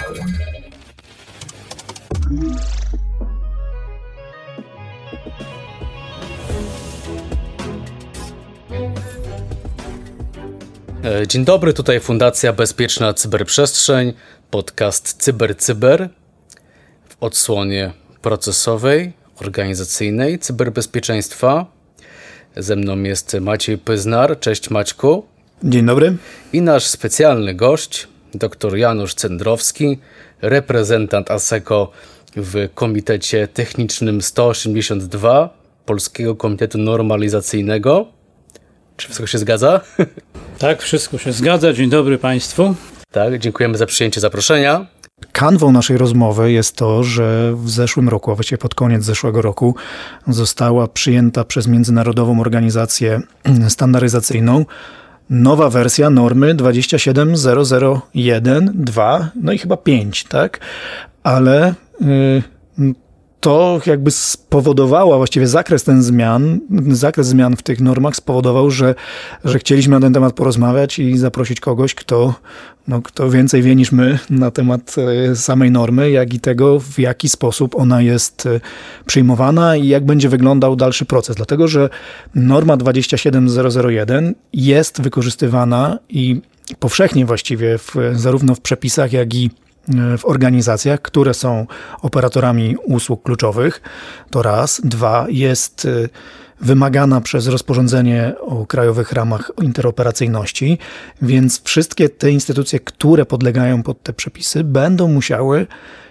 E, dzień dobry, tutaj Fundacja Bezpieczna Cyberprzestrzeń, podcast CyberCyber Cyber w odsłonie procesowej, organizacyjnej cyberbezpieczeństwa. Ze mną jest Maciej Pyznar. Cześć Maćku. Dzień dobry. I nasz specjalny gość, dr Janusz Cendrowski, reprezentant ASECO w Komitecie Technicznym 182 Polskiego Komitetu Normalizacyjnego. Czy wszystko się zgadza? Tak, wszystko się zgadza. Dzień dobry Państwu. Tak, dziękujemy za przyjęcie zaproszenia. Kanwą naszej rozmowy jest to, że w zeszłym roku, a właściwie pod koniec zeszłego roku, została przyjęta przez Międzynarodową Organizację Standaryzacyjną nowa wersja normy 27001, 2, no i chyba 5, tak? Ale. Yy, to jakby spowodowało, właściwie zakres ten zmian, zakres zmian w tych normach spowodował, że, że chcieliśmy na ten temat porozmawiać i zaprosić kogoś, kto, no, kto więcej wie niż my na temat e, samej normy, jak i tego, w jaki sposób ona jest e, przyjmowana i jak będzie wyglądał dalszy proces. Dlatego, że norma 27001 jest wykorzystywana i powszechnie właściwie w, zarówno w przepisach, jak i E, w organizacjach, które są operatorami usług kluczowych. To raz. Dwa, jest wymagana przez rozporządzenie o krajowych ramach interoperacyjności, więc wszystkie te instytucje, które podlegają pod te przepisy, będą musiały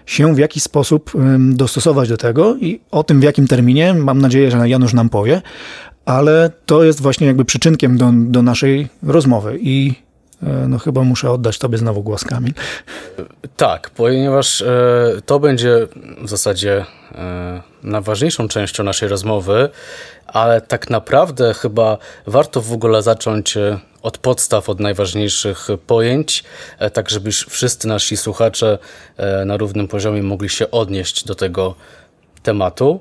się w jakiś sposób dostosować do tego i o tym w jakim terminie, mam nadzieję, że Janusz nam powie, ale to jest właśnie jakby przyczynkiem do, do naszej rozmowy i no chyba muszę oddać tobie znowu głos, Kamil. Tak, ponieważ e, to będzie w zasadzie e, najważniejszą częścią naszej rozmowy, ale tak naprawdę chyba warto w ogóle zacząć od podstaw, od najważniejszych pojęć, tak żeby wszyscy nasi słuchacze na równym poziomie mogli się odnieść do tego tematu.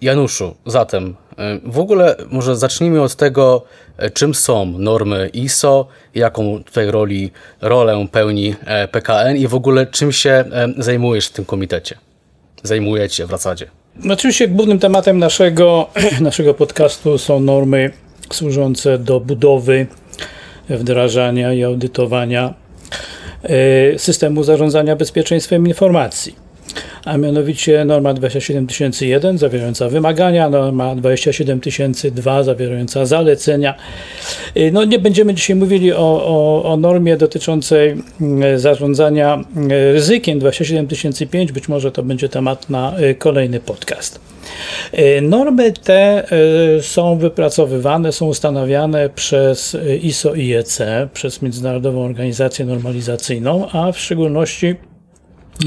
Januszu, zatem w ogóle może zacznijmy od tego, czym są normy ISO, jaką tutaj roli, rolę pełni e, PKN i w ogóle czym się e, zajmujesz w tym komitecie? Zajmujecie w zasadzie. Oczywiście głównym tematem naszego, naszego podcastu są normy służące do budowy, wdrażania i audytowania e, systemu zarządzania bezpieczeństwem informacji a mianowicie norma 27001 zawierająca wymagania, norma 27002 zawierająca zalecenia. Y, no nie będziemy dzisiaj mówili o, o, o normie dotyczącej mm, zarządzania y, ryzykiem 27005, być może to będzie temat na y, kolejny podcast. Normy te są wypracowywane, są ustanawiane przez ISO IEC, przez Międzynarodową Organizację Normalizacyjną, a w szczególności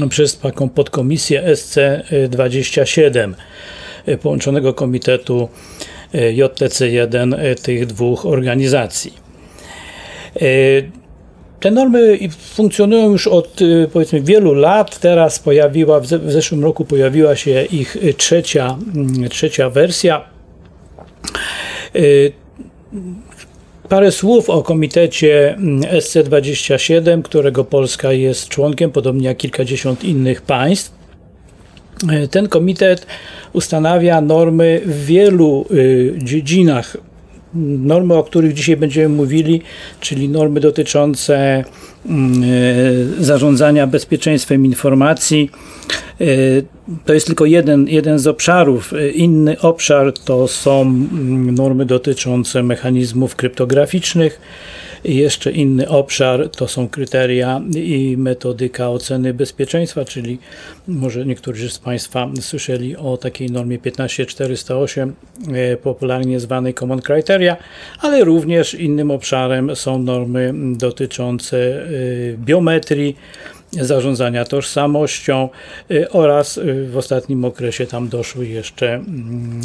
przez taką podkomisję SC27 y, połączonego komitetu y, JTC1 y, tych dwóch organizacji. Te normy funkcjonują już od powiedzmy wielu lat. Teraz pojawiła, w zeszłym roku pojawiła się ich trzecia, mm, trzecia wersja. Parę słów o komitecie mm, SC27, którego Polska jest członkiem, podobnie jak kilkadziesiąt innych państw. E, ten komitet ustanawia normy w wielu y, dziedzinach. Normy, o których dzisiaj będziemy mówili, czyli normy dotyczące mm, e, zarządzania bezpieczeństwem informacji, E, to jest tylko jeden, jeden z obszarów. E, inny obszar to są mm, normy dotyczące mechanizmów kryptograficznych. Jeszcze inny obszar to są kryteria i metodyka oceny bezpieczeństwa, czyli może niektórzy z Państwa słyszeli o takiej normie 15408, e, popularnie zwanej Common Criteria, ale również innym obszarem są normy dotyczące biometrii, zarządzania tożsamością y, oraz y, w ostatnim okresie tam doszły jeszcze mm,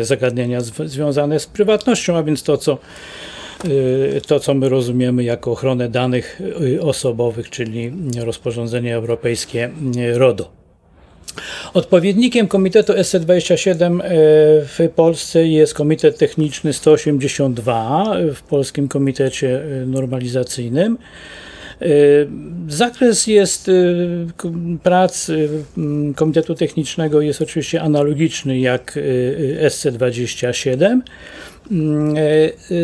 e, zagadnienia związane z prywatnością, a więc to, co y, to, co my rozumiemy jako ochronę danych osobowych, czyli rozporządzenie europejskie RODO. Odpowiednikiem Komitetu SC27 w Polsce jest Komitet Techniczny 182 w Polskim Komitecie Normalizacyjnym. Zakres jest prac Komitetu Technicznego jest oczywiście analogiczny jak SC27.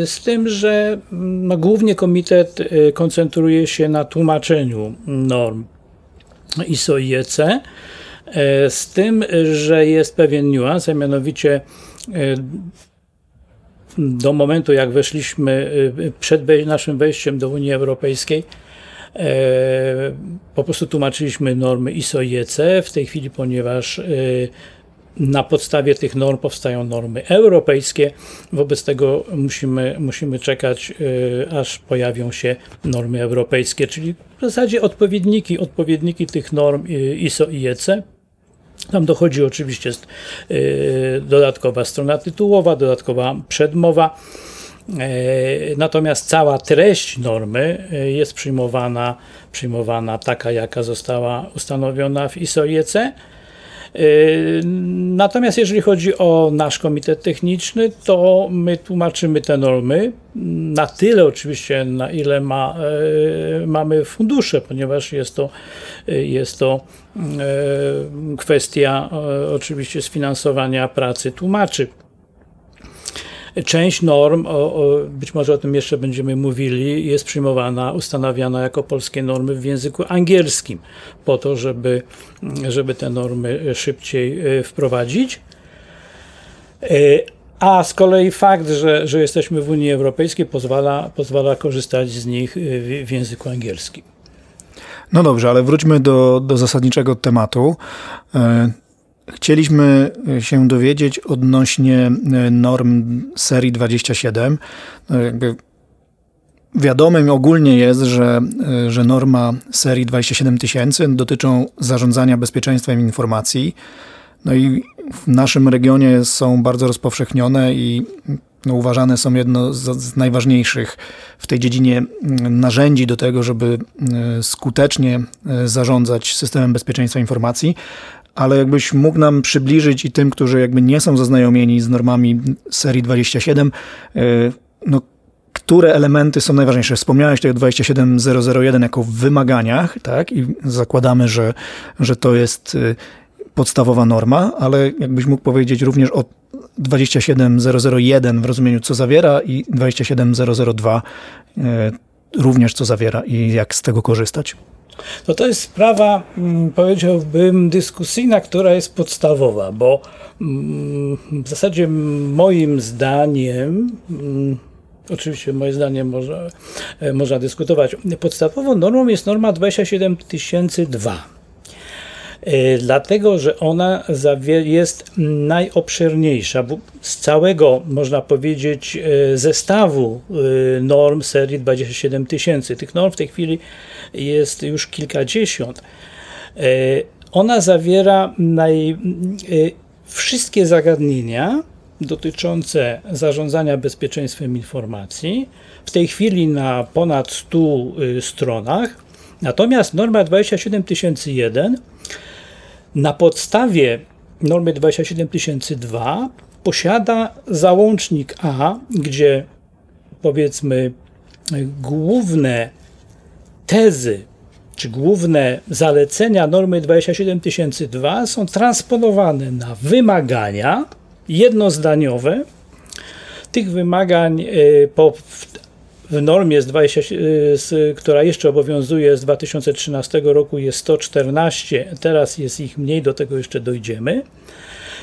Z tym, że no, głównie komitet koncentruje się na tłumaczeniu norm ISO i EC, z tym, że jest pewien niuans, a mianowicie do momentu, jak weszliśmy przed naszym wejściem do Unii Europejskiej, po prostu tłumaczyliśmy normy ISO i EC. W tej chwili, ponieważ na podstawie tych norm powstają normy europejskie, wobec tego musimy, musimy czekać, aż pojawią się normy europejskie, czyli w zasadzie odpowiedniki, odpowiedniki tych norm ISO i EC. Tam dochodzi oczywiście dodatkowa strona tytułowa, dodatkowa przedmowa. Natomiast cała treść normy jest przyjmowana, przyjmowana taka, jaka została ustanowiona w ISO i EC. Natomiast jeżeli chodzi o nasz komitet techniczny, to my tłumaczymy te normy na tyle oczywiście, na ile ma, mamy fundusze, ponieważ jest to, jest to kwestia oczywiście sfinansowania pracy tłumaczy. Część norm, o, o, być może o tym jeszcze będziemy mówili, jest przyjmowana, ustanawiana jako polskie normy w języku angielskim, po to, żeby, żeby te normy szybciej wprowadzić. A z kolei fakt, że, że jesteśmy w Unii Europejskiej pozwala, pozwala korzystać z nich w, w języku angielskim. No dobrze, ale wróćmy do, do zasadniczego tematu. Chcieliśmy się dowiedzieć odnośnie norm serii 27. Jakby wiadomym ogólnie jest, że, że norma serii 27 tysięcy dotyczą zarządzania bezpieczeństwem informacji. No i w naszym regionie są bardzo rozpowszechnione i no, uważane są jedno z najważniejszych w tej dziedzinie narzędzi do tego, żeby skutecznie zarządzać systemem bezpieczeństwa informacji ale jakbyś mógł nam przybliżyć i tym, którzy jakby nie są zaznajomieni z normami serii 27, no, które elementy są najważniejsze? Wspomniałeś tutaj o 27001 jako wymaganiach, tak? I zakładamy, że, że to jest podstawowa norma, ale jakbyś mógł powiedzieć również o 27001 w rozumieniu co zawiera i 27002 również co zawiera i jak z tego korzystać. No to jest sprawa, mm, powiedziałbym, dyskusyjna, która jest podstawowa, bo mm, w zasadzie moim zdaniem, mm, oczywiście moje zdanie można, e, można dyskutować, podstawową normą jest norma 27002 E, dlatego że ona jest najobszerniejsza. Z całego, można powiedzieć, e, zestawu e, norm serii 27 tysięcy, tych norm w tej chwili jest już kilkadziesiąt, ona zawiera naj, wszystkie zagadnienia dotyczące zarządzania bezpieczeństwem informacji, w tej chwili na ponad 100 stronach. Natomiast norma 27001 na podstawie normy 27002 posiada załącznik A, gdzie powiedzmy główne tezy czy główne zalecenia normy 27002 są transponowane na wymagania jednozdaniowe. Tych wymagań y, po w normie, z 20, z, która jeszcze obowiązuje z 2013 roku jest 114, teraz jest ich mniej, do tego jeszcze dojdziemy.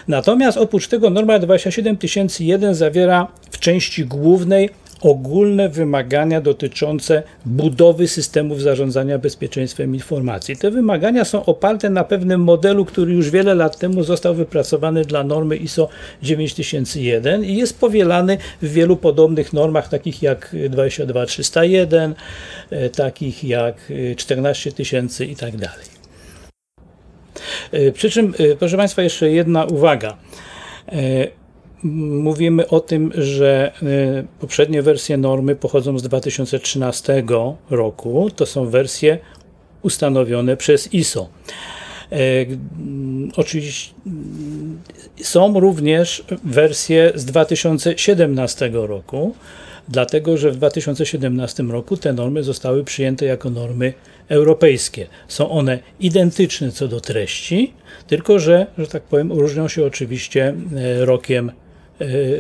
Natomiast oprócz tego norma 27001 zawiera w części głównej ogólne wymagania dotyczące budowy systemów zarządzania bezpieczeństwem informacji. Te wymagania są oparte na pewnym modelu, który już wiele lat temu został wypracowany dla normy ISO 9001 i jest powielany w wielu podobnych normach, takich jak 22301, e, takich jak 14000 i tak dalej. E, przy czym, e, proszę Państwa, jeszcze jedna uwaga mówimy o tym, że y, poprzednie wersje normy pochodzą z 2013 roku. To są wersje ustanowione przez ISO. E, oczywiście są również wersje z 2017 roku, dlatego że w 2017 roku te normy zostały przyjęte jako normy europejskie. Są one identyczne co do treści, tylko że, że tak powiem, różnią się oczywiście e, rokiem,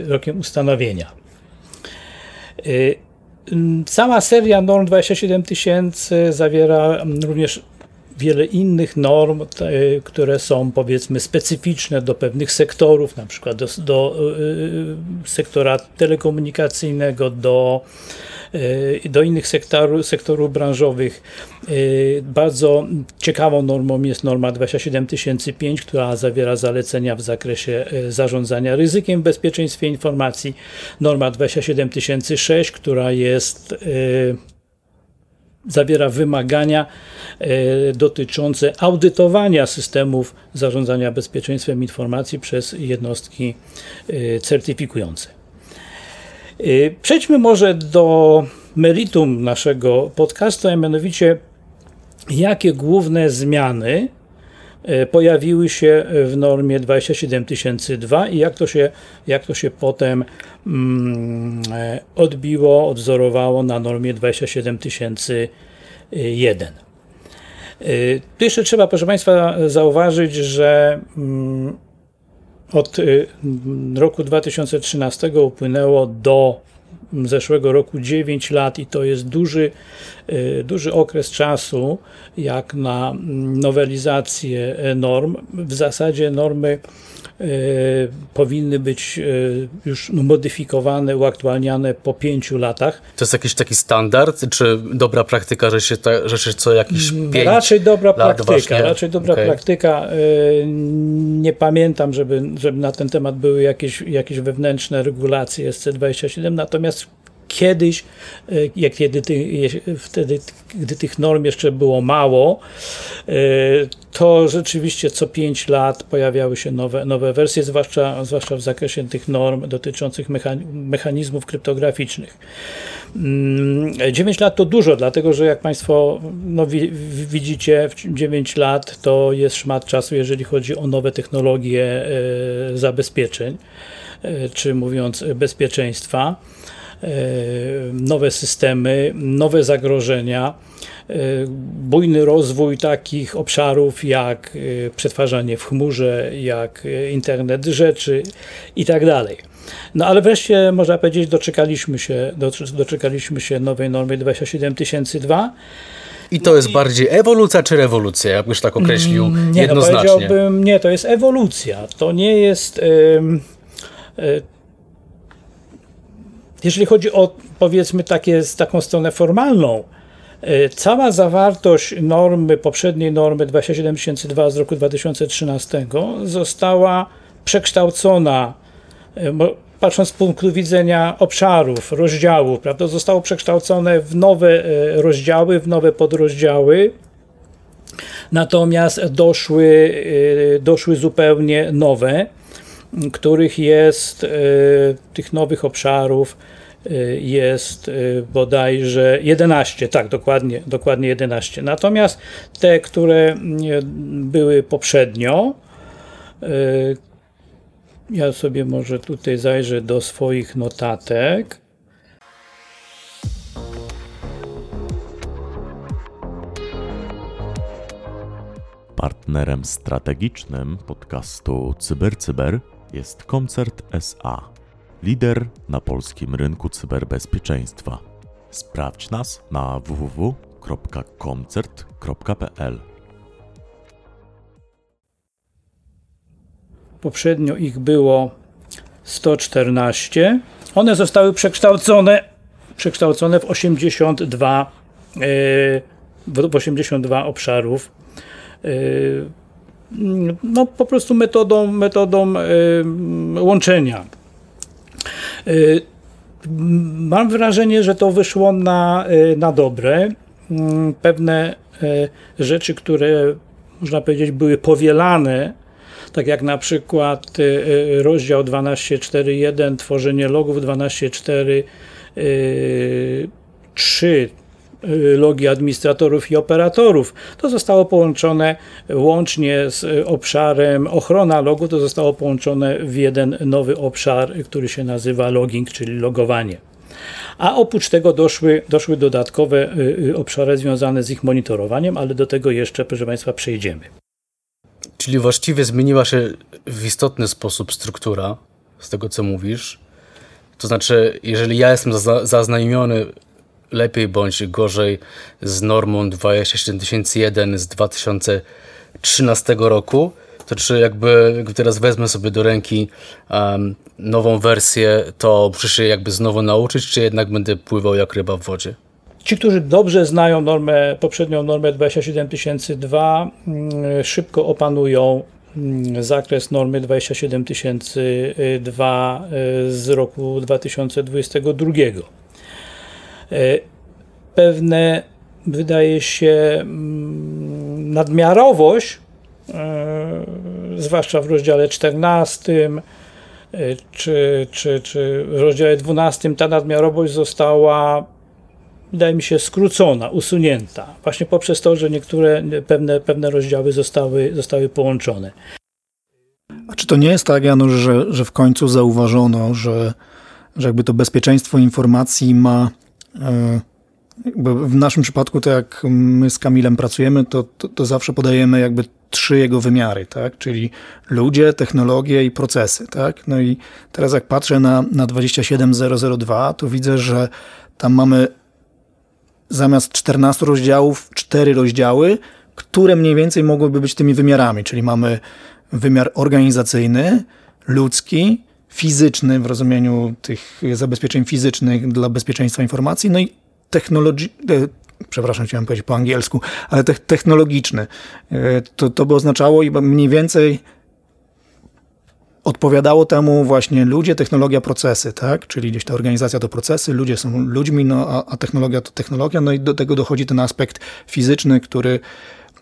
rokiem ustanowienia. E, cała seria norm 27 tysięcy zawiera również wiele innych norm, które są powiedzmy specyficzne do pewnych sektorów, na przykład do, do sektora telekomunikacyjnego, do Y, do innych sektorów, sektorów branżowych. Y, bardzo ciekawą normą jest norma 27005, która zawiera zalecenia w zakresie y, zarządzania ryzykiem w bezpieczeństwie informacji. Norma 27006, która jest zawiera wymagania dotyczące audytowania systemów zarządzania bezpieczeństwem informacji przez jednostki certyfikujące. Y, przejdźmy może do meritum naszego podcastu, a mianowicie jakie główne zmiany pojawiły się w normie 27002 i jak to się, jak to się potem mm, odbiło, odzorowało na normie 27001. Y, tu jeszcze trzeba, proszę Państwa, zauważyć, że mm, od y, roku 2013 upłynęło do zeszłego roku 9 lat i to jest duży, duży okres czasu jak na nowelizację norm. W zasadzie normy E, powinny być e, już modyfikowane, uaktualniane po pięciu latach. To jest jakiś taki standard, czy dobra praktyka, że się, ta, że się co jakiś mm, pięć Raczej dobra praktyka, właśnie? raczej dobra okay. praktyka. Nie pamiętam, żeby, żeby na ten temat były jakieś, jakieś wewnętrzne regulacje SC27, natomiast kiedyś, jak kiedy wtedy, gdy tych norm jeszcze było mało, to rzeczywiście co 5 lat pojawiały się nowe, nowe wersje, zwłaszcza, zwłaszcza w zakresie tych norm dotyczących mechanizmów kryptograficznych. 9 mm, lat to dużo, dlatego że jak Państwo no, widzicie, w 9 lat to jest szmat czasu, jeżeli chodzi o nowe technologie e, zabezpieczeń, e, czy mówiąc bezpieczeństwa, e, nowe systemy, nowe zagrożenia E, bujny rozwój takich obszarów jak e, przetwarzanie w chmurze, jak e, internet rzeczy i tak dalej. No ale wreszcie można powiedzieć, doczekaliśmy się, doczekaliśmy się nowej normy 27002. I to jest bardziej ewolucja czy rewolucja, jakbyś tak określił mm, nie, no, jednoznacznie? No powiedziałbym, nie, to jest ewolucja. To nie jest... jeżeli chodzi o powiedzmy takie, taką stronę formalną, E, cała zawartość normy, poprzedniej normy 27002 z roku 2013 została przekształcona, e, patrząc z punktu widzenia obszarów, rozdziałów, prawda, zostało przekształcone w nowe e, rozdziały, w nowe podrozdziały. Natomiast doszły, doszły zupełnie nowe, których jest tych nowych obszarów Y, jest y, bodajże 11, tak, dokładnie, dokładnie 11. Natomiast te, które y, były poprzednio, ja sobie może tutaj zajrzę do swoich notatek. Partnerem strategicznym podcastu CyberCyber Cyber jest Koncert SA lider na polskim rynku cyberbezpieczeństwa. Sprawdź nas na www.koncert.pl. Poprzednio ich było 114. One zostały przekształcone, przekształcone w 82, e, w 82 obszarów. E, no, po prostu metodą, metodą e, łączenia Y, mam wrażenie, że to wyszło na, y, na dobre. Mm, pewne rzeczy, które można powiedzieć były powielane, tak jak na przykład rozdział 12.4.1, tworzenie logów 12.4.3, Y, logi administratorów i operatorów. To zostało połączone łącznie z obszarem ochrona logu, to zostało połączone w jeden nowy obszar, który się nazywa logging, czyli logowanie. A oprócz tego doszły, doszły dodatkowe obszary związane z ich monitorowaniem, ale do tego jeszcze, proszę Państwa, przejdziemy. Czyli właściwie zmieniła się w istotny sposób struktura, z tego co mówisz. To znaczy, jeżeli ja jestem zaznajomiony lepiej bądź gorzej z normą 27001 z 2013 roku, to czy jakby, jakby teraz wezmę sobie do ręki um, nową wersję, to muszę się jakby znowu nauczyć, czy jednak będę pływał jak ryba w wodzie? Ci, którzy dobrze znają normę, poprzednią normę 27002, mm, szybko opanują mm, zakres normy 27002 y, z roku 2022. Y, pewne, wydaje się, mm, nadmiarowość, y, zwłaszcza w rozdziale 14, czy, czy, czy w rozdziale 12, ta nadmiarowość została wydaje mi się, skrócona, usunięta, właśnie poprzez to, że niektóre pewne, pewne rozdziały zostały, zostały połączone. A czy to nie jest tak, Janusz, że, że w końcu zauważono, że, że jakby to bezpieczeństwo informacji ma. E, w naszym przypadku, to jak my z Kamilem pracujemy, to, to, to, zawsze podajemy jakby trzy jego wymiary, tak? czyli ludzie, technologie i procesy. Tak? No i teraz jak patrzę na, na 27002, to widzę, że tam mamy zamiast 14 rozdziałów, 4 rozdziały, które mniej więcej mogłyby być tymi wymiarami, czyli mamy wymiar organizacyjny, ludzki, fizyczny w rozumieniu tych zabezpieczeń fizycznych dla bezpieczeństwa informacji, no i technologi e, przepraszam, chciałem powiedzieć po angielsku, ale te technologiczny. E, to, to by oznaczało mniej więcej odpowiadało temu właśnie ludzie, technologia, procesy, tak? Czyli gdzieś ta organizacja to procesy, ludzie są ludźmi, no, a, a technologia to technologia, no i do tego dochodzi ten aspekt fizyczny, który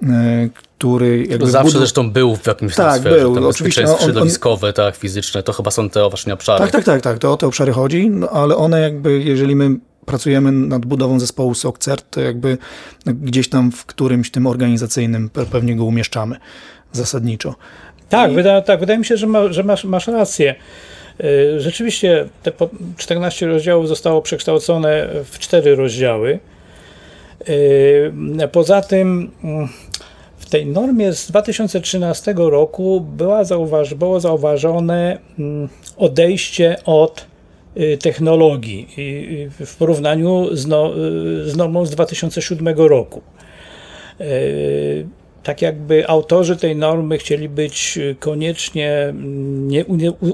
e, który jakby zawsze zbudow... zresztą był w jakimś tak, sferze. był. Tam Oczywiście on, środowiskowe, on... tak, fizyczne, to chyba są te właśnie obszary. Tak, tak, tak, tak, to o te obszary chodzi, no, ale one jakby, jeżeli my pracujemy nad budową zespołu SOCCERT, to jakby gdzieś tam w którymś tym organizacyjnym pewnie go umieszczamy zasadniczo. Tak, I... wyda, tak wydaje mi się, że, ma, że masz, masz rację. Y, rzeczywiście te 14 rozdziałów zostało przekształcone w 4 rozdziały. Y, poza tym mm, tej normie z 2013 roku była zauważ, było zauważone mm, odejście od y, technologii w porównaniu z, no, z normą z 2007 roku tak jakby autorzy tej normy chcieli być y, koniecznie mm, nie,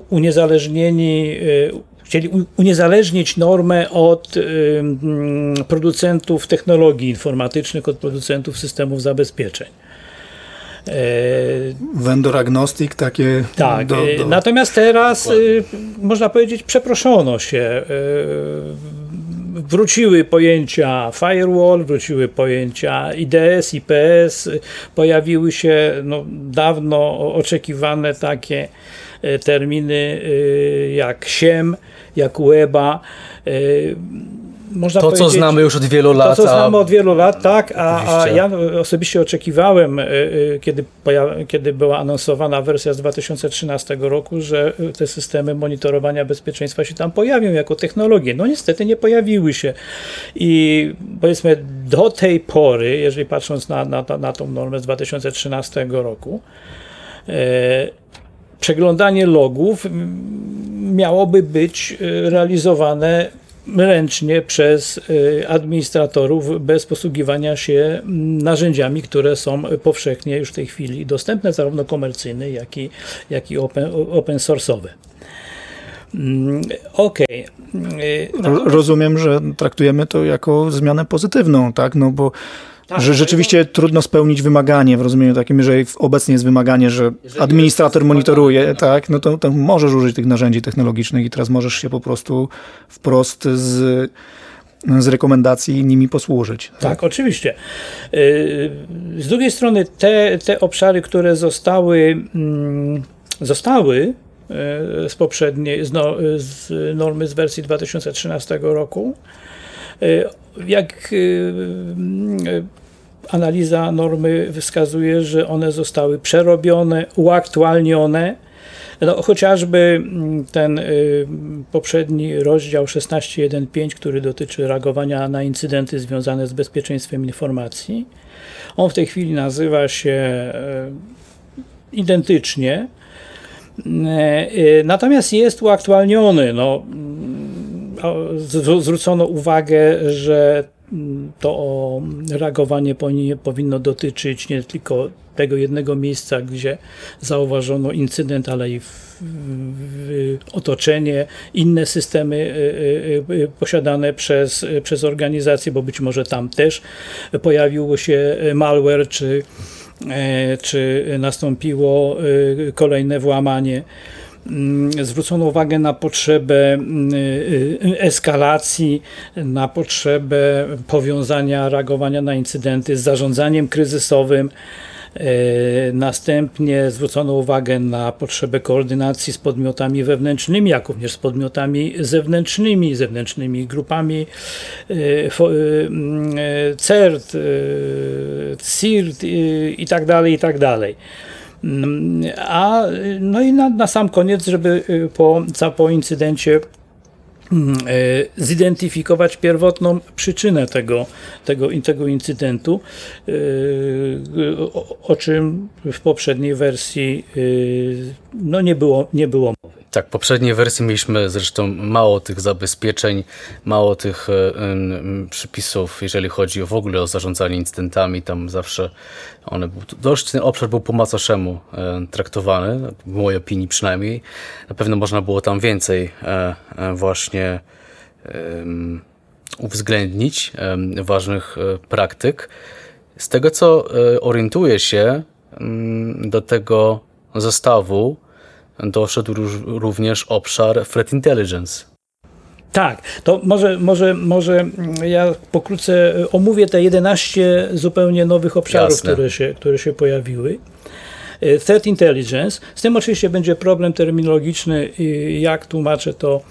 uniezależnieni, y, chcieli uniezależnić normę od y, mm, producentów technologii informatycznych, od producentów systemów zabezpieczeń. Vendor agnostic, takie. Tak. Do, do... Natomiast teraz, można powiedzieć, przeproszono się wróciły pojęcia firewall, wróciły pojęcia IDS, IPS, pojawiły się no, dawno oczekiwane takie e, terminy e, jak SIEM, jak WEBA e, można to, co znamy już od wielu lat. To, co znamy od wielu lat, tak, a, a ja osobiście oczekiwałem, y, y, kiedy, kiedy była anonsowana wersja z 2013 roku, że te systemy monitorowania bezpieczeństwa się tam pojawią jako technologie. No niestety nie pojawiły się. I powiedzmy do tej pory, jeżeli patrząc na, na, na tą normę z 2013 roku, e, przeglądanie logów miałoby być realizowane ręcznie przez y, administratorów bez posługiwania się mm, narzędziami, które są powszechnie już w tej chwili dostępne, zarówno komercyjne, jak i, jak i open, open source'owe. Mm, okej. Okay. Rozumiem, że traktujemy to jako zmianę pozytywną, tak? No bo tak, że rzeczywiście trudno spełnić wymaganie w rozumieniu takim, że obecnie jest wymaganie, że administrator monitoruje, tak, no to, to możesz użyć tych narzędzi technologicznych i teraz możesz się po prostu wprost z z rekomendacji nimi posłużyć. Tak, tak oczywiście. Y, z drugiej strony te, te obszary, które zostały, mm, zostały y, z poprzedniej, z, no, z normy z wersji 2013 roku, jak analiza normy wskazuje, że one zostały przerobione, uaktualnione, No, chociażby ten y, poprzedni rozdział 16.1.5, który dotyczy reagowania na incydenty związane z bezpieczeństwem informacji, on w tej chwili nazywa się y, identycznie, y, natomiast jest uaktualniony. No, zwrócono uwagę, że to reagowanie powinno dotyczyć nie tylko tego jednego miejsca, gdzie zauważono incydent, ale i w, w otoczenie, inne systemy y, y, y, posiadane przez, przez organizacje, bo być może tam też pojawiło się malware, czy, e, czy nastąpiło kolejne włamanie. Mm, zwrócono uwagę na potrzebę mm, eskalacji, na potrzebę powiązania reagowania na incydenty z zarządzaniem kryzysowym. E, następnie zwrócono uwagę na potrzebę koordynacji z podmiotami wewnętrznymi, jak również z podmiotami zewnętrznymi, zewnętrznymi grupami e, CERT, CIRT i tak Mm, a no i na, na sam koniec, żeby po, po incydencie zidentyfikować pierwotną przyczynę tego, tego, tego incydentu, e, o, czym w poprzedniej wersji e, no nie, było, nie było mowy. Tak, w poprzedniej wersji mieliśmy zresztą mało tych zabezpieczeń, mało tych przypisów, jeżeli chodzi w ogóle o zarządzanie incydentami. Tam zawsze one, dość ten obszar był po macoszemu traktowany, w mojej opinii przynajmniej. Na pewno można było tam więcej właśnie uwzględnić ważnych e, praktyk. Z tego co e, orientuję się, do tego zestawu doszedł również obszar threat intelligence. Tak, to może, może, może ja pokrótce e, omówię te 11 zupełnie nowych obszarów, które się, które się pojawiły. Threat Intelligence. Z tym oczywiście będzie problem terminologiczny, jak tłumaczę to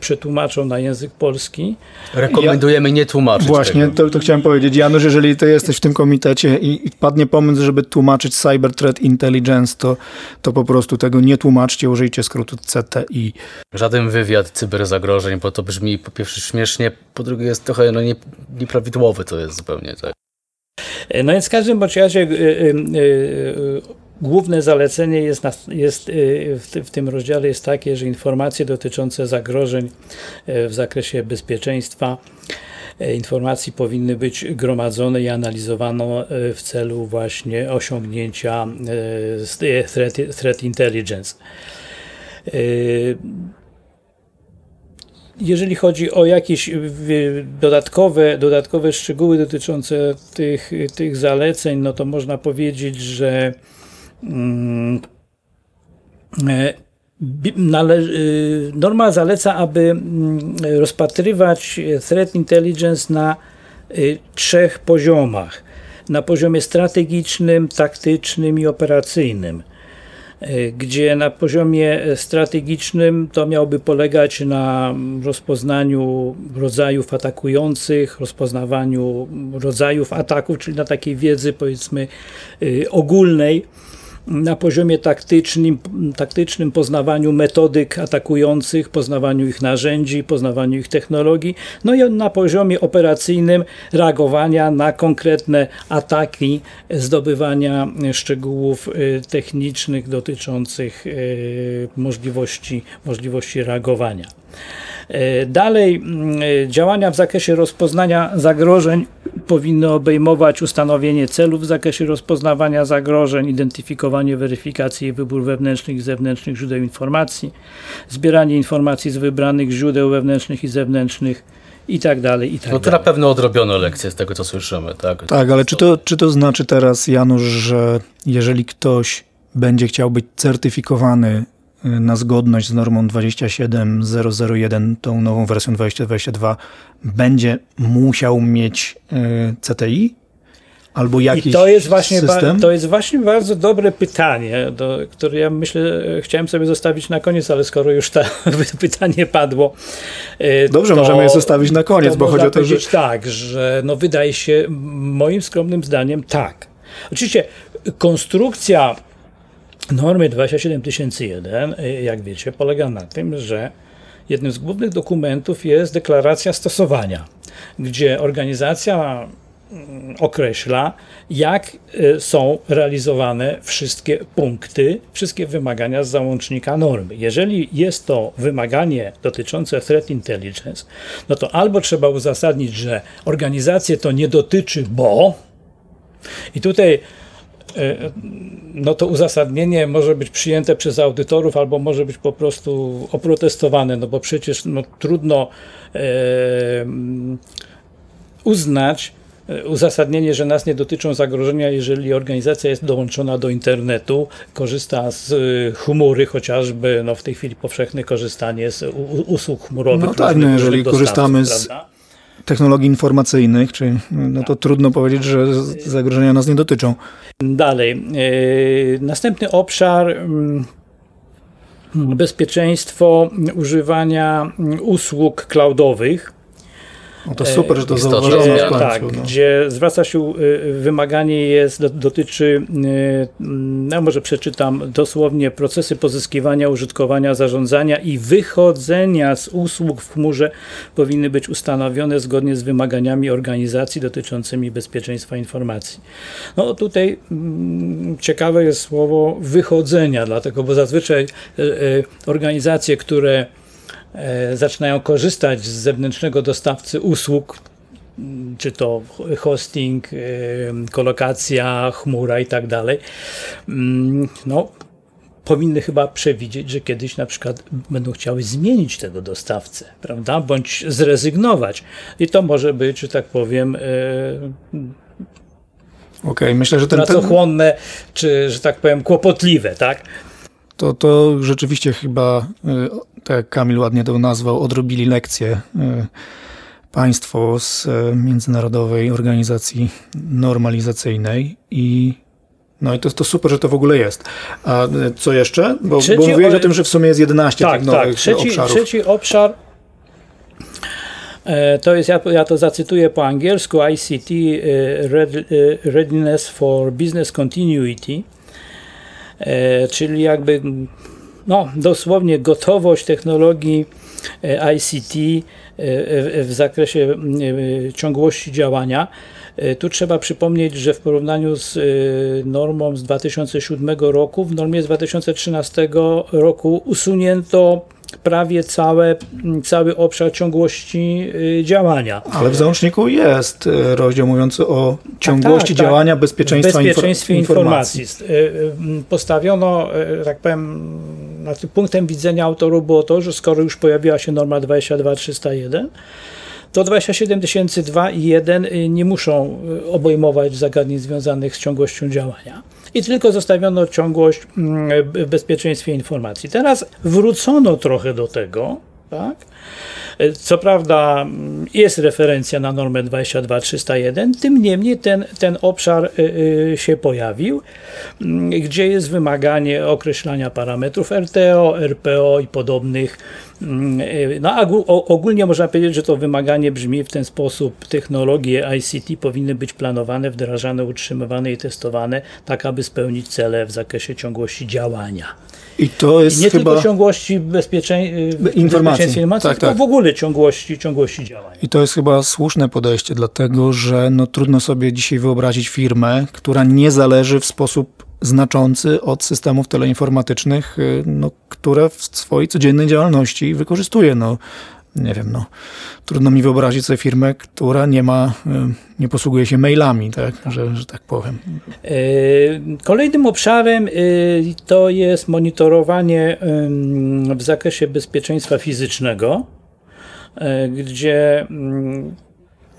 przetłumaczą na język polski. Rekomendujemy nie tłumaczyć Właśnie, to, to, chciałem powiedzieć. Janusz, jeżeli ty jesteś w tym komitecie i, i padnie pomysł, żeby tłumaczyć Cyber Threat Intelligence, to, to po prostu tego nie tłumaczcie, użyjcie skrótu CTI. Żaden wywiad cyberzagrożeń, bo to brzmi po pierwsze śmiesznie, po drugie jest trochę no, nie, nieprawidłowy to jest zupełnie. Tak. E, no więc w każdym razie yy, yy, yy, Główne zalecenie jest, na, jest y, w, w, tym rozdziale jest takie, że informacje dotyczące zagrożeń y, w zakresie bezpieczeństwa y, informacji powinny być gromadzone i analizowane w celu właśnie osiągnięcia threat, threat intelligence. Jeżeli chodzi o jakieś dodatkowe, dodatkowe szczegóły dotyczące tych, tych zaleceń, no to można powiedzieć, że norma zaleca, aby mm, rozpatrywać threat intelligence na y, trzech poziomach. Na poziomie strategicznym, taktycznym i operacyjnym. E, gdzie na poziomie strategicznym to miałoby polegać na rozpoznaniu rodzajów atakujących, rozpoznawaniu rodzajów ataków, czyli na takiej wiedzy powiedzmy y, ogólnej na poziomie taktycznym, taktycznym poznawaniu metodyk atakujących, poznawaniu ich narzędzi, poznawaniu ich technologii, no i na poziomie operacyjnym reagowania na konkretne ataki, zdobywania szczegółów y, technicznych dotyczących y, możliwości, możliwości reagowania. E, dalej, mm, e, działania w zakresie rozpoznania zagrożeń powinny obejmować ustanowienie celów w zakresie rozpoznawania zagrożeń, identyfikowanie, weryfikację i wybór wewnętrznych i zewnętrznych źródeł informacji, zbieranie informacji z wybranych źródeł wewnętrznych i zewnętrznych i tak dalej, i tak No to dalej. na pewno odrobiono lekcję z tego, co słyszymy, tak? Tak, ale czy to, czy to znaczy teraz, Janusz, że jeżeli ktoś będzie chciał być certyfikowany na zgodność z normą 27001, tą nową wersją 2022, będzie musiał mieć e, CTI? Albo jakiś I to jest właśnie system? to jest właśnie bardzo dobre pytanie, do, które ja myślę, chciałem sobie zostawić na koniec, ale skoro już to pytanie padło. E, Dobrze, to, możemy je zostawić na koniec, bo chodzi o to, że. tak, że no wydaje się, moim skromnym zdaniem, tak. Oczywiście konstrukcja normy 27001, jak wiecie, polega na tym, że jednym z głównych dokumentów jest deklaracja stosowania, gdzie organizacja mm, określa, jak y, są realizowane wszystkie punkty, wszystkie wymagania z załącznika normy. Jeżeli jest to wymaganie dotyczące threat intelligence, no to albo trzeba uzasadnić, że organizację to nie dotyczy, bo i tutaj no to uzasadnienie może być przyjęte przez audytorów albo może być po prostu oprotestowane, no bo przecież no, trudno e, uznać e, uzasadnienie, że nas nie dotyczą zagrożenia, jeżeli organizacja jest dołączona do internetu, korzysta z chmury chociażby, no w tej chwili powszechne korzystanie z usług chmurowych. No tak, no jeżeli korzystamy z? Technologii informacyjnych, czyli no to trudno powiedzieć, że zagrożenia nas nie dotyczą. Dalej. E, następny obszar mm, bezpieczeństwo używania usług cloudowych. No to super, że to e, zauważono w końcu. Tak, no. gdzie zwraca się e, wymaganie jest, dotyczy, e, no może przeczytam dosłownie, procesy pozyskiwania, użytkowania, zarządzania i wychodzenia z usług w chmurze powinny być ustanowione zgodnie z wymaganiami organizacji dotyczącymi bezpieczeństwa informacji. No tutaj mm, ciekawe jest słowo wychodzenia, dlatego, bo zazwyczaj organizacje, które zaczynają korzystać z zewnętrznego dostawcy usług, czy to hosting, e, kolokacja, chmura i tak dalej, mm, no, powinny chyba przewidzieć, że kiedyś na przykład będą chciały zmienić tego dostawcę, prawda, bądź zrezygnować. I to może być, że tak powiem, e, Okej, okay, myślę, że ten, pracochłonne, czy, że tak powiem, kłopotliwe, tak? To, to rzeczywiście chyba tak jak Kamil ładnie to nazwał, odrobili lekcję e, państwo z e, Międzynarodowej Organizacji Normalizacyjnej i no i to, to super, że to w ogóle jest. A e, co jeszcze? Bo, trzeci, bo mówiłeś o tym, że w sumie jest 11 tak, tych nowych tak. trzeci, obszarów. Trzeci obszar to jest, ja, ja, to zacytuję po angielsku, ICT Readiness for Business Continuity, czyli jakby no, dosłownie gotowość technologii e, ICT e, w zakresie ciągłości działania. E, tu trzeba przypomnieć, że w porównaniu z normą z 2007 roku, w normie z 2013 roku usunięto prawie całe, cały obszar ciągłości y, działania. Ale w załączniku jest y, rozdział mówiący o ciągłości tak, tak, działania tak. bezpieczeństwa bezpieczeństwie informacji. informacji. Y, postawiono, tak powiem, punktem widzenia autorów było to, że skoro już pojawiła się norma 22301, to 27002 i 1 nie muszą obejmować zagadnień związanych z ciągłością działania i tylko zostawiono ciągłość mm, w bezpieczeństwie informacji. Teraz wrócono trochę do tego, tak? Co prawda mm, jest referencja na normę 22301, tym niemniej ten, ten obszar y, y, się pojawił, mm, gdzie jest wymaganie określania parametrów RTO, RPO i podobnych Mm, no, ogólnie można powiedzieć, że to wymaganie brzmi w ten sposób. Technologie ICT powinny być planowane, wdrażane, utrzymywane i testowane, tak aby spełnić cele w zakresie ciągłości działania. I to jest I nie chyba... tylko ciągłości bezpieczeń... Y, informacji, informacji tak, tylko tak. w ogóle ciągłości, ciągłości działania. I to jest chyba słuszne podejście, dlatego że no, trudno sobie dzisiaj wyobrazić firmę, która nie zależy w sposób znaczący od systemów teleinformatycznych, y, no, które w swojej codziennej działalności wykorzystuje. No, nie wiem, no, trudno mi wyobrazić sobie firmę, która nie ma, y, nie posługuje się mailami, tak, że, że tak powiem. E, kolejnym obszarem y, to jest monitorowanie w zakresie bezpieczeństwa fizycznego, e, gdzie mm,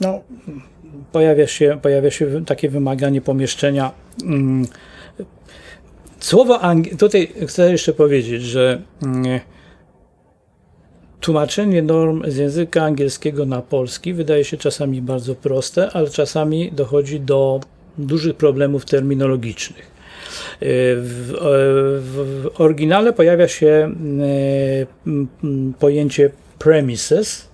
no, pojawia, się, pojawia się takie wymaganie pomieszczenia mm, Słowo tutaj chcę jeszcze powiedzieć, że mm, tłumaczenie norm z języka angielskiego na polski wydaje się czasami bardzo proste, ale czasami dochodzi do dużych problemów terminologicznych. Y, w, w, w oryginale pojawia się y, pojęcie premises,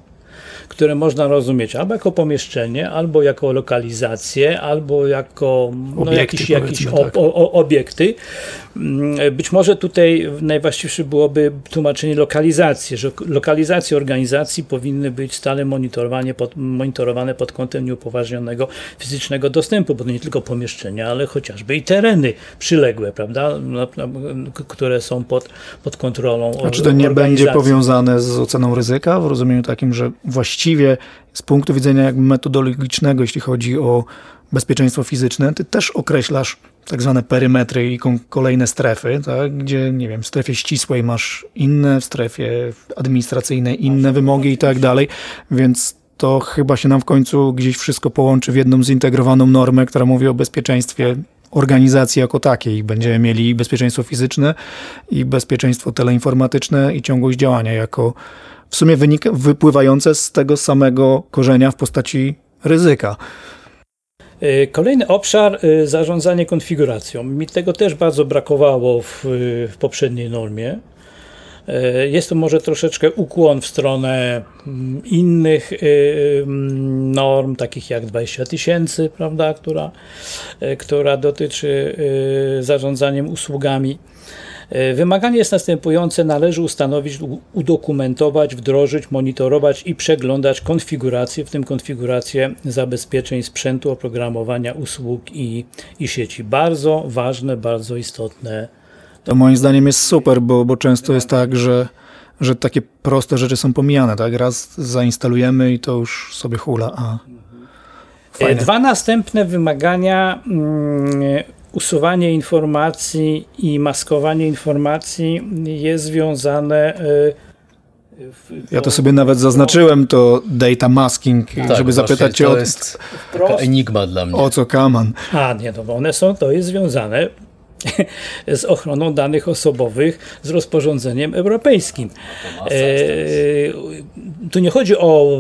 które można rozumieć albo jako pomieszczenie, albo jako lokalizację, albo jako no, Obiekty, jakieś, jakieś o, tak. o, obiekty. Mm, Być może tutaj najwłaściwsze byłoby tłumaczenie lokalizacji, że lokalizacje organizacji powinny być stale monitorowane pod, monitorowane pod kątem nieupoważnionego fizycznego dostępu, bo to nie tylko pomieszczenia, ale chociażby i tereny przyległe, prawda, na, k- które są pod, pod kontrolą A czy to nie będzie powiązane z oceną ryzyka w rozumieniu takim, że właściwie z punktu widzenia jakby metodologicznego, jeśli chodzi o bezpieczeństwo fizyczne, ty też określasz tak zwane perymetry i kolejne strefy, tak? gdzie, nie wiem, w strefie ścisłej masz inne, w strefie administracyjnej inne wymogi i tak dalej, więc to chyba się nam w końcu gdzieś wszystko połączy w jedną zintegrowaną normę, która mówi o bezpieczeństwie organizacji jako takiej. Będziemy mieli bezpieczeństwo fizyczne i bezpieczeństwo teleinformatyczne i ciągłość działania jako w sumie wynika, wypływające z tego samego korzenia w postaci ryzyka. Y, Kolejny obszar y, zarządzanie konfiguracją. Mi tego też bardzo brakowało w, y, w poprzedniej normie. Jest to może troszeczkę ukłon w stronę mm, innych norm, takich jak 20 tysięcy, prawda, która, która dotyczy zarządzaniem usługami. E, Wymaganie jest następujące: należy ustanowić, udokumentować, wdrożyć, monitorować i przeglądać konfigurację, w tym konfigurację zabezpieczeń sprzętu, oprogramowania, usług i, i sieci. Bardzo ważne, bardzo istotne. To moim zdaniem jest super, bo, bo często jest tak, że, że takie proste rzeczy są pomijane. Tak? Raz zainstalujemy i to już sobie hula. A, E, fajne. Dwa następne wymagania. Usuwanie informacji i maskowanie informacji jest związane. e, w- Ja to sobie nawet zaznaczyłem to data masking, Tak, żeby zapytać cię to o, jest taka wprost. enigma dla mnie. o co kaman. A nie, no bo one są, to jest związane z ochroną danych osobowych z rozporządzeniem europejskim. E, tu nie chodzi o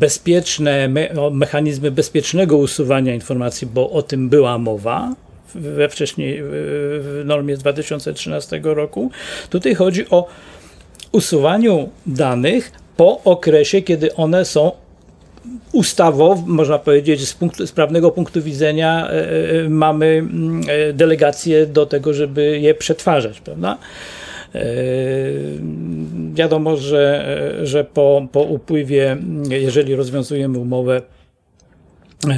bezpieczne, me, o mechanizmy bezpiecznego usuwania informacji, bo o tym była mowa we wcześniej w normie z 2013 roku. Tutaj chodzi o usuwaniu danych po okresie, kiedy one są ustawowo, można powiedzieć, z, punktu, z prawnego punktu widzenia e, mamy mm, e, delegację do tego, żeby je przetwarzać, prawda? E, Wiadomo, że, że po, po upływie, jeżeli rozwiązujemy umowę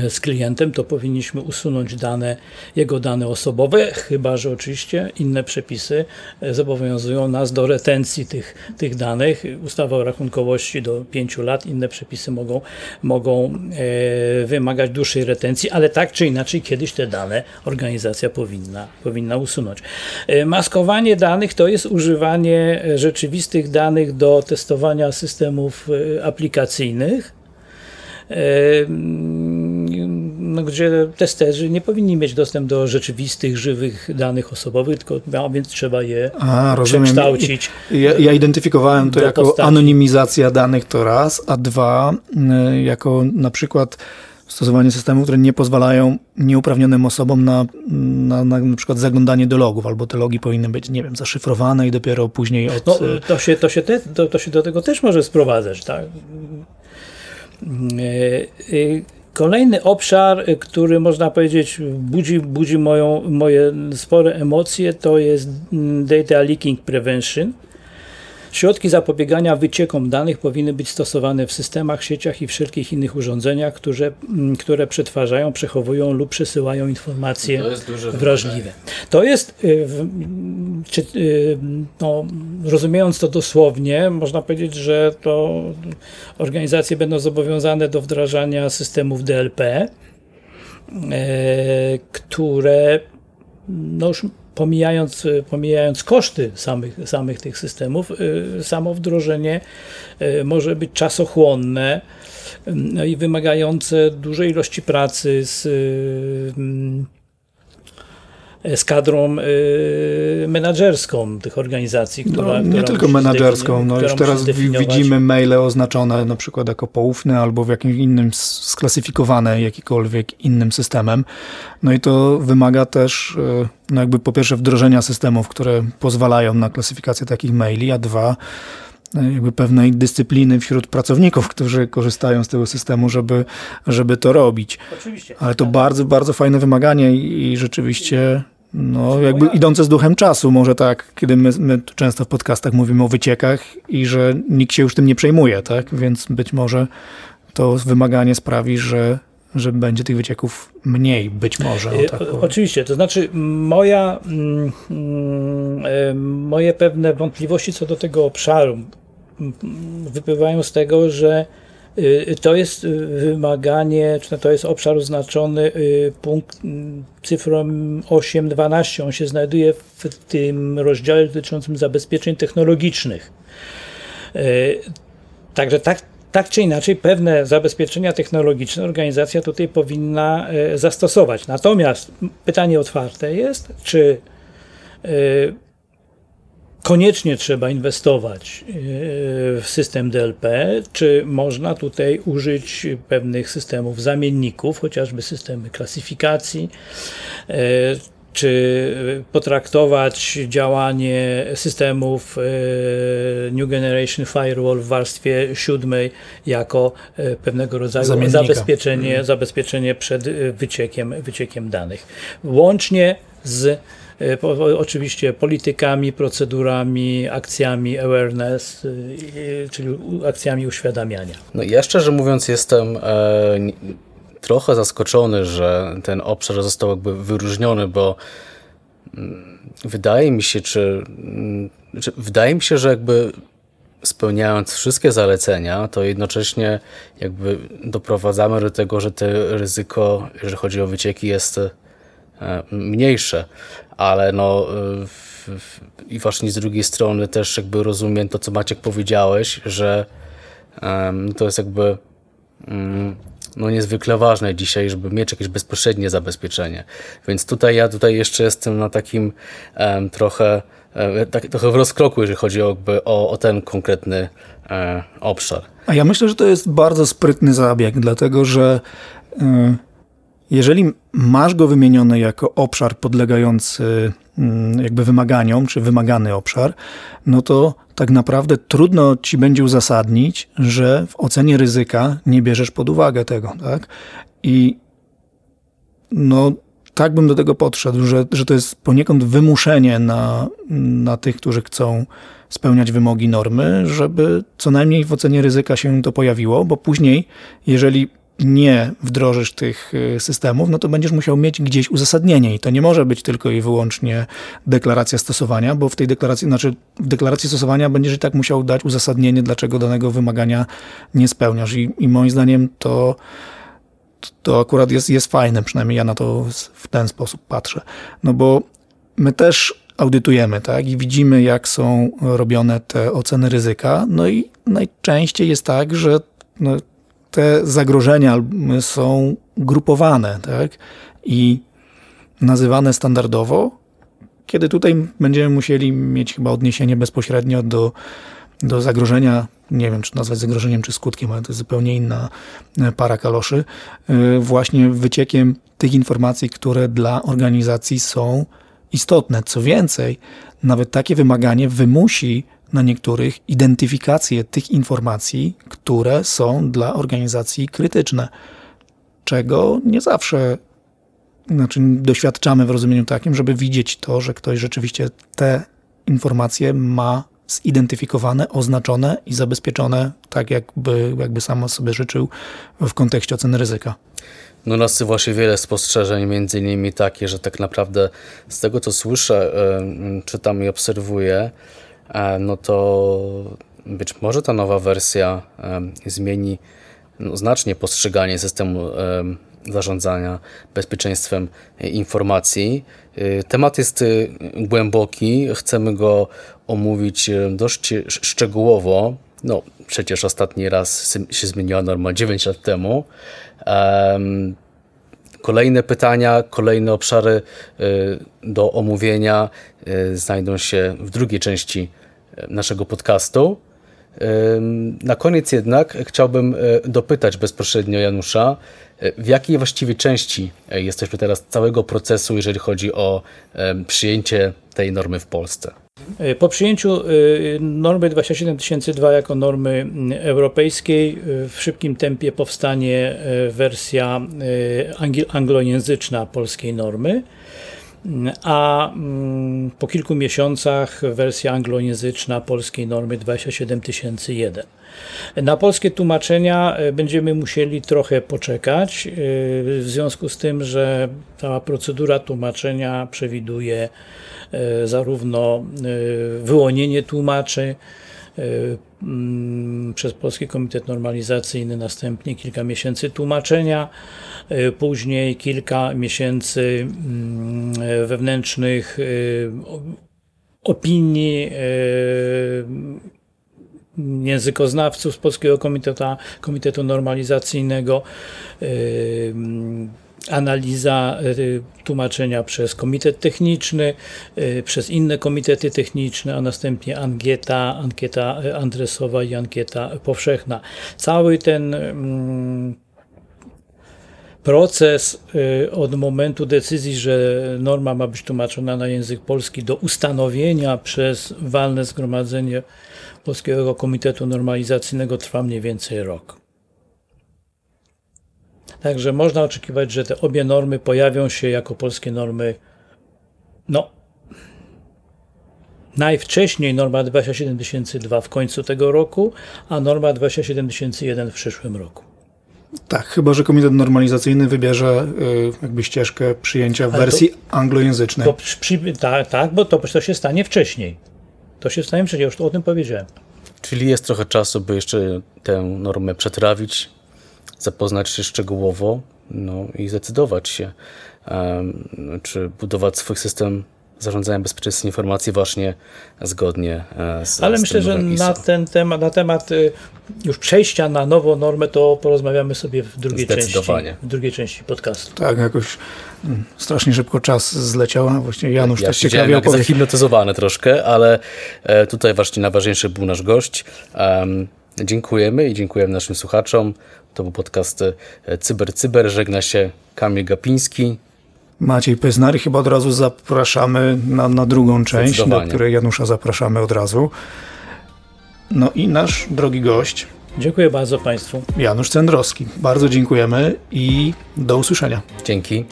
z klientem, to powinniśmy usunąć dane, jego dane osobowe, chyba że oczywiście inne przepisy e, zobowiązują nas do retencji tych, tych danych. Ustawa o rachunkowości do 5 lat, inne przepisy mogą, mogą e, wymagać dłuższej retencji, ale tak czy inaczej kiedyś te dane organizacja powinna, powinna usunąć. E, Maskowanie danych to jest używanie e, rzeczywistych danych do testowania systemów e, aplikacyjnych no, gdzie testerzy nie powinni mieć dostęp do rzeczywistych, żywych danych osobowych, tylko a więc trzeba je A, przekształcić. Ja, ja identyfikowałem to jako postaci. anonimizacja danych to raz, a dwa y, jako na przykład stosowanie systemów, które nie pozwalają nieuprawnionym osobom na, na, na, na przykład zaglądanie do logów, albo te logi powinny być, nie wiem, zaszyfrowane i dopiero później od... No, y, to, się, to, się te, to, to się do tego też może sprowadzać. Tak? E, e, Kolejny obszar, e, który można powiedzieć budzi, budzi moją, moje spore emocje, to jest mm, data leaking prevention. Środki zapobiegania wyciekom danych powinny być stosowane w systemach, sieciach i wszelkich innych urządzeniach, które, mm, które przetwarzają, przechowują lub przesyłają informacje To wrażliwe. To jest, y, czy, y, no, rozumiejąc to dosłownie, można powiedzieć, że to organizacje będą zobowiązane do wdrażania systemów DLP, e, które no już pomijając, pomijając koszty samych, samych tych systemów, y, samo wdrożenie y, może być czasochłonne no i wymagające dużej ilości pracy z, y, mm, z kadrą y, menadżerską tych organizacji, która, no, nie która tylko menadżerską, no już teraz widzimy maile oznaczone na przykład jako poufne albo w jakimś innym sklasyfikowane jakikolwiek innym systemem. No i to wymaga też y, no jakby po pierwsze wdrożenia systemów, które pozwalają na klasyfikację takich maili, a dwa jakby pewnej dyscypliny wśród pracowników, którzy korzystają z tego systemu, żeby, żeby to robić. Oczywiście. Ale to bardzo, bardzo fajne wymaganie i, i rzeczywiście no, jakby idące z duchem czasu, może tak, kiedy my, my często w podcastach mówimy o wyciekach i że nikt się już tym nie przejmuje, tak? Więc być może to wymaganie sprawi, że, że będzie tych wycieków mniej, być może. o tak O- powiem. Oczywiście, to znaczy moja, mm, mm, e, moje pewne wątpliwości co do tego obszaru mm, wypływają z tego, że to jest y, wymaganie, czy to jest obszar oznaczony y, punkt cyfrą 8.12. On się znajduje w tym rozdziale dotyczącym zabezpieczeń technologicznych. Y, Także tak, tak czy inaczej pewne zabezpieczenia technologiczne organizacja tutaj powinna zastosować. Natomiast pytanie otwarte jest, czy koniecznie trzeba inwestować e, w system DLP, czy można tutaj użyć pewnych systemów zamienników, chociażby systemy klasyfikacji, e, czy potraktować działanie systemów e, New Generation Firewall w warstwie siódmej jako pewnego rodzaju Zamiennika. zabezpieczenie, zabezpieczenie przed wyciekiem, wyciekiem danych. Łącznie z oczywiście politykami, procedurami, akcjami awareness, e, czyli u- akcjami uświadamiania. No ja szczerze mówiąc jestem e, trochę zaskoczony, że ten obszar został jakby wyróżniony, bo mm, wydaje mi się, czy, mm, czy wydaje mi się, że jakby spełniając wszystkie zalecenia, to jednocześnie jakby doprowadzamy do tego, że to ryzyko, jeżeli chodzi o wycieki, jest e, mniejsze, ale no w, i właśnie z drugiej strony też jakby rozumiem to, co Maciek powiedziałeś, że to jest jakby mm, no niezwykle ważne dzisiaj, żeby mieć jakieś bezpośrednie zabezpieczenie. Więc tutaj ja tutaj jeszcze jestem na takim trochę, tak, trochę w rozkroku, jeżeli chodzi o, o, o ten konkretny e, obszar. A ja myślę, że to jest bardzo sprytny zabieg, dlatego że y, jeżeli masz go wymieniony jako obszar podlegający mm, jakby wymaganiom, czy wymagany obszar, no to tak naprawdę trudno ci będzie uzasadnić, że w ocenie ryzyka nie bierzesz pod uwagę tego, tak? I no, tak bym do tego podszedł, że, że to jest poniekąd wymuszenie na, na tych, którzy chcą spełniać wymogi normy, żeby co najmniej w ocenie ryzyka się to pojawiło, bo później, jeżeli nie wdrożysz tych y, systemów, no to będziesz musiał mieć gdzieś uzasadnienie i to nie może być tylko i wyłącznie deklaracja stosowania, bo w tej deklaracji, znaczy w deklaracji stosowania będziesz i tak musiał dać uzasadnienie, dlaczego danego wymagania nie spełniasz i, i moim zdaniem to to akurat jest, jest fajne, przynajmniej ja na to w ten sposób patrzę. No bo my też audytujemy, tak, i widzimy, jak są robione te oceny ryzyka, no i najczęściej jest tak, że no, te zagrożenia są grupowane, tak, i nazywane standardowo, kiedy tutaj będziemy musieli mieć chyba odniesienie bezpośrednio do, do zagrożenia, nie wiem czy nazwać zagrożeniem czy skutkiem, ale to jest zupełnie inna e, para kaloszy, e, właśnie wyciekiem tych informacji, które dla organizacji są istotne. Co więcej, nawet takie wymaganie wymusi na niektórych identyfikację tych informacji, które są dla organizacji krytyczne, czego nie zawsze znaczy doświadczamy w rozumieniu takim, żeby widzieć to, że ktoś rzeczywiście te informacje ma zidentyfikowane, oznaczone i zabezpieczone tak, jakby, jakby sam sobie życzył w kontekście oceny ryzyka. No nasuwa się wiele spostrzeżeń, między innymi takie, że tak naprawdę z tego co słyszę, czytam i obserwuję, no to być może ta nowa wersja em, zmieni no, znacznie postrzeganie systemu em, zarządzania bezpieczeństwem e, informacji. E, Temat jest e, głęboki, chcemy go omówić e, dość sz- szczegółowo. No, przecież ostatni raz się zmieniła norma 9 lat temu. Kolejne pytania, kolejne obszary y, do omówienia y, znajdą się w drugiej części y, naszego podcastu. Na koniec jednak chciałbym dopytać bezpośrednio Janusza, w jakiej właściwie części jesteśmy teraz całego procesu, jeżeli chodzi o przyjęcie tej normy w Polsce? E, po przyjęciu e, normy 27002 jako normy europejskiej w szybkim tempie powstanie wersja anglojęzyczna polskiej normy, a po kilku miesiącach wersja anglojęzyczna polskiej normy 27001. Na polskie tłumaczenia będziemy musieli trochę poczekać, w związku z tym, że cała procedura tłumaczenia przewiduje E, zarówno e, wyłonienie tłumaczy e, mm, przez Polski Komitet Normalizacyjny, następnie kilka miesięcy tłumaczenia, później kilka miesięcy mm, wewnętrznych opinii językoznawców z Polskiego Komitetu, Komitetu Normalizacyjnego, analiza y, tłumaczenia przez komitet techniczny, y, przez inne komitety techniczne, a następnie ankieta, ankieta adresowa i ankieta powszechna. Cały ten mm, proces y, od momentu decyzji, że norma ma być tłumaczona na język polski do ustanowienia przez walne zgromadzenie Polskiego Komitetu Normalizacyjnego trwa mniej więcej rok. Także można oczekiwać, że te obie normy pojawią się jako polskie normy. No, najwcześniej norma 27002 w końcu tego roku, a norma 27001 w przyszłym roku. Tak, chyba że Komitet Normalizacyjny wybierze y, jakby ścieżkę przyjęcia w wersji anglojęzycznej. Tak, tak, bo to, to się stanie wcześniej. To się stanie wcześniej, już o tym powiedziałem. Czyli jest trochę czasu, by jeszcze tę normę przetrawić, zapoznać się szczegółowo no, i zdecydować się, czy budować swój system zarządzania bezpieczeństwem informacji właśnie zgodnie e, z Ale z myślę, że na ten temat, na temat y, już przejścia na nową normę, to porozmawiamy sobie w drugiej części. W drugiej części podcastu. Tak, jakoś mm, strasznie szybko czas zleciał. Właśnie Janusz ja też ciekawie opowie. zahipnotyzowany troszkę, ale e, tutaj właśnie najważniejszy był nasz gość. Um, dziękujemy i dziękujemy naszym słuchaczom. To był podcast e, Cyber Cyber. Żegna się Kamil Gapiński. Maciej Pyznary. Chyba od razu zapraszamy na, na drugą część, do której Janusza zapraszamy od razu. No i nasz drogi gość. Dziękuję bardzo Państwu. Janusz Cendrowski. Bardzo dziękujemy i do usłyszenia. Dzięki.